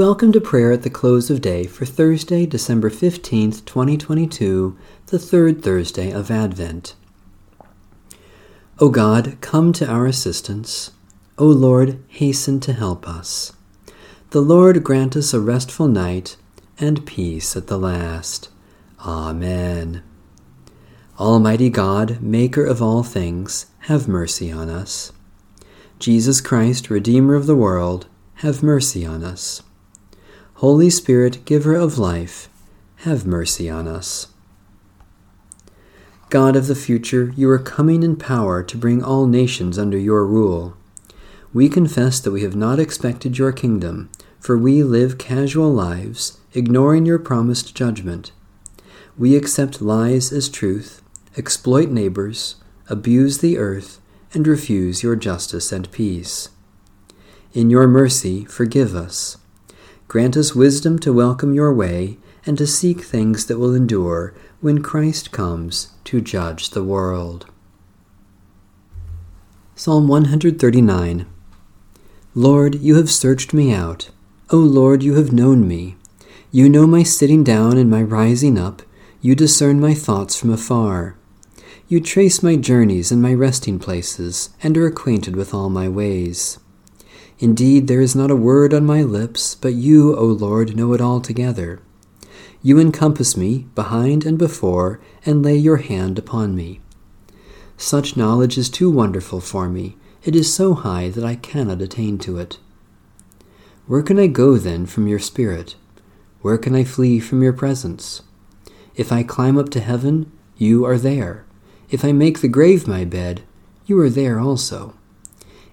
Welcome to prayer at the close of day for Thursday, December 15th, 2022, the third Thursday of Advent. O God, come to our assistance. O Lord, hasten to help us. The Lord grant us a restful night and peace at the last. Amen. Almighty God, Maker of all things, have mercy on us. Jesus Christ, Redeemer of the world, have mercy on us. Holy Spirit, giver of life, have mercy on us. God of the future, you are coming in power to bring all nations under your rule. We confess that we have not expected your kingdom, for we live casual lives, ignoring your promised judgment. We accept lies as truth, exploit neighbors, abuse the earth, and refuse your justice and peace. In your mercy, forgive us Grant us wisdom to welcome your way and to seek things that will endure when Christ comes to judge the world. Psalm 139 Lord, you have searched me out. O Lord, you have known me. You know my sitting down and my rising up. You discern my thoughts from afar. You trace my journeys and my resting places, and are acquainted with all my ways. Indeed, there is not a word on my lips, but you, O Lord, know it altogether. You encompass me, behind and before, and lay your hand upon me. Such knowledge is too wonderful for me. It is so high that I cannot attain to it. Where can I go then from your Spirit? Where can I flee from your presence? If I climb up to heaven, you are there. If I make the grave my bed, you are there also.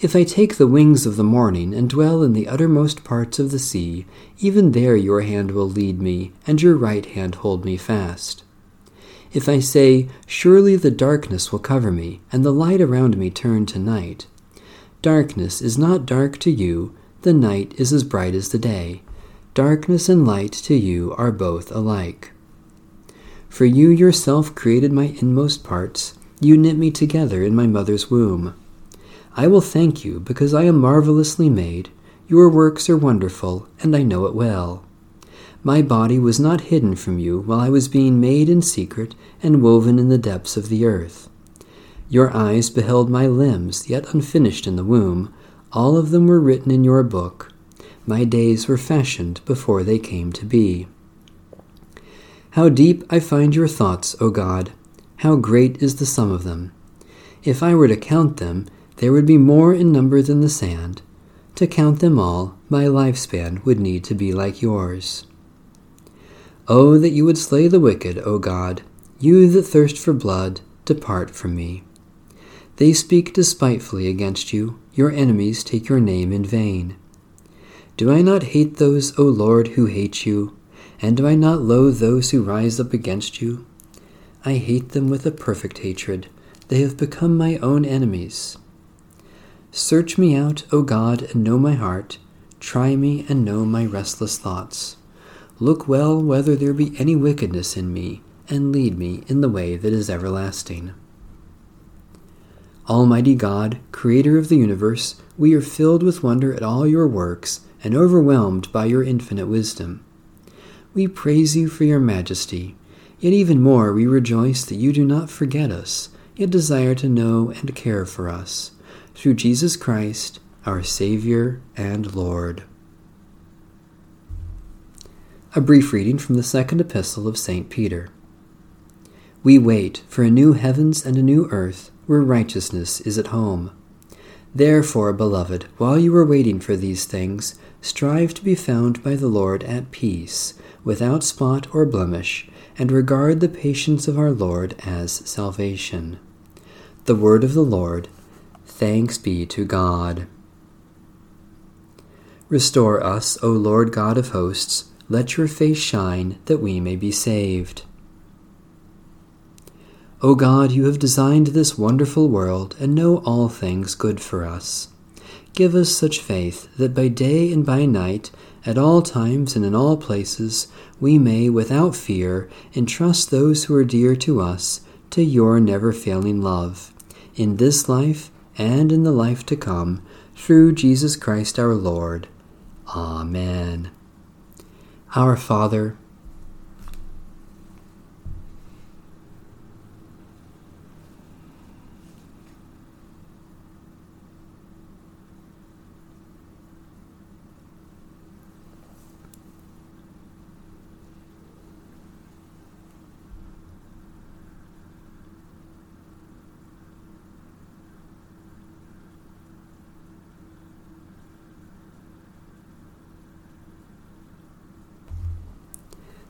If I take the wings of the morning and dwell in the uttermost parts of the sea, even there your hand will lead me, and your right hand hold me fast. If I say, Surely the darkness will cover me, and the light around me turn to night. Darkness is not dark to you, the night is as bright as the day. Darkness and light to you are both alike. For you yourself created my inmost parts, you knit me together in my mother's womb. I will thank you because I am marvelously made. Your works are wonderful, and I know it well. My body was not hidden from you while I was being made in secret and woven in the depths of the earth. Your eyes beheld my limbs, yet unfinished in the womb. All of them were written in your book. My days were fashioned before they came to be. How deep I find your thoughts, O God! How great is the sum of them! If I were to count them, there would be more in number than the sand. To count them all, my lifespan would need to be like yours. Oh, that you would slay the wicked, O God! You that thirst for blood, depart from me. They speak despitefully against you, your enemies take your name in vain. Do I not hate those, O Lord, who hate you? And do I not loathe those who rise up against you? I hate them with a perfect hatred. They have become my own enemies. Search me out, O God, and know my heart. Try me and know my restless thoughts. Look well whether there be any wickedness in me, and lead me in the way that is everlasting. Almighty God, Creator of the universe, we are filled with wonder at all your works and overwhelmed by your infinite wisdom. We praise you for your majesty, yet even more we rejoice that you do not forget us, yet desire to know and care for us through Jesus Christ, our Savior and Lord. A brief reading from the second epistle of St. Peter. We wait for a new heavens and a new earth where righteousness is at home. Therefore, beloved, while you are waiting for these things, strive to be found by the Lord at peace, without spot or blemish, and regard the patience of our Lord as salvation. The word of the Lord. Thanks be to God. Restore us, O Lord God of hosts, let your face shine, that we may be saved. O God, you have designed this wonderful world and know all things good for us. Give us such faith that by day and by night, at all times and in all places, we may, without fear, entrust those who are dear to us to your never failing love, in this life and in the life to come, through Jesus Christ our Lord. Amen. Our Father,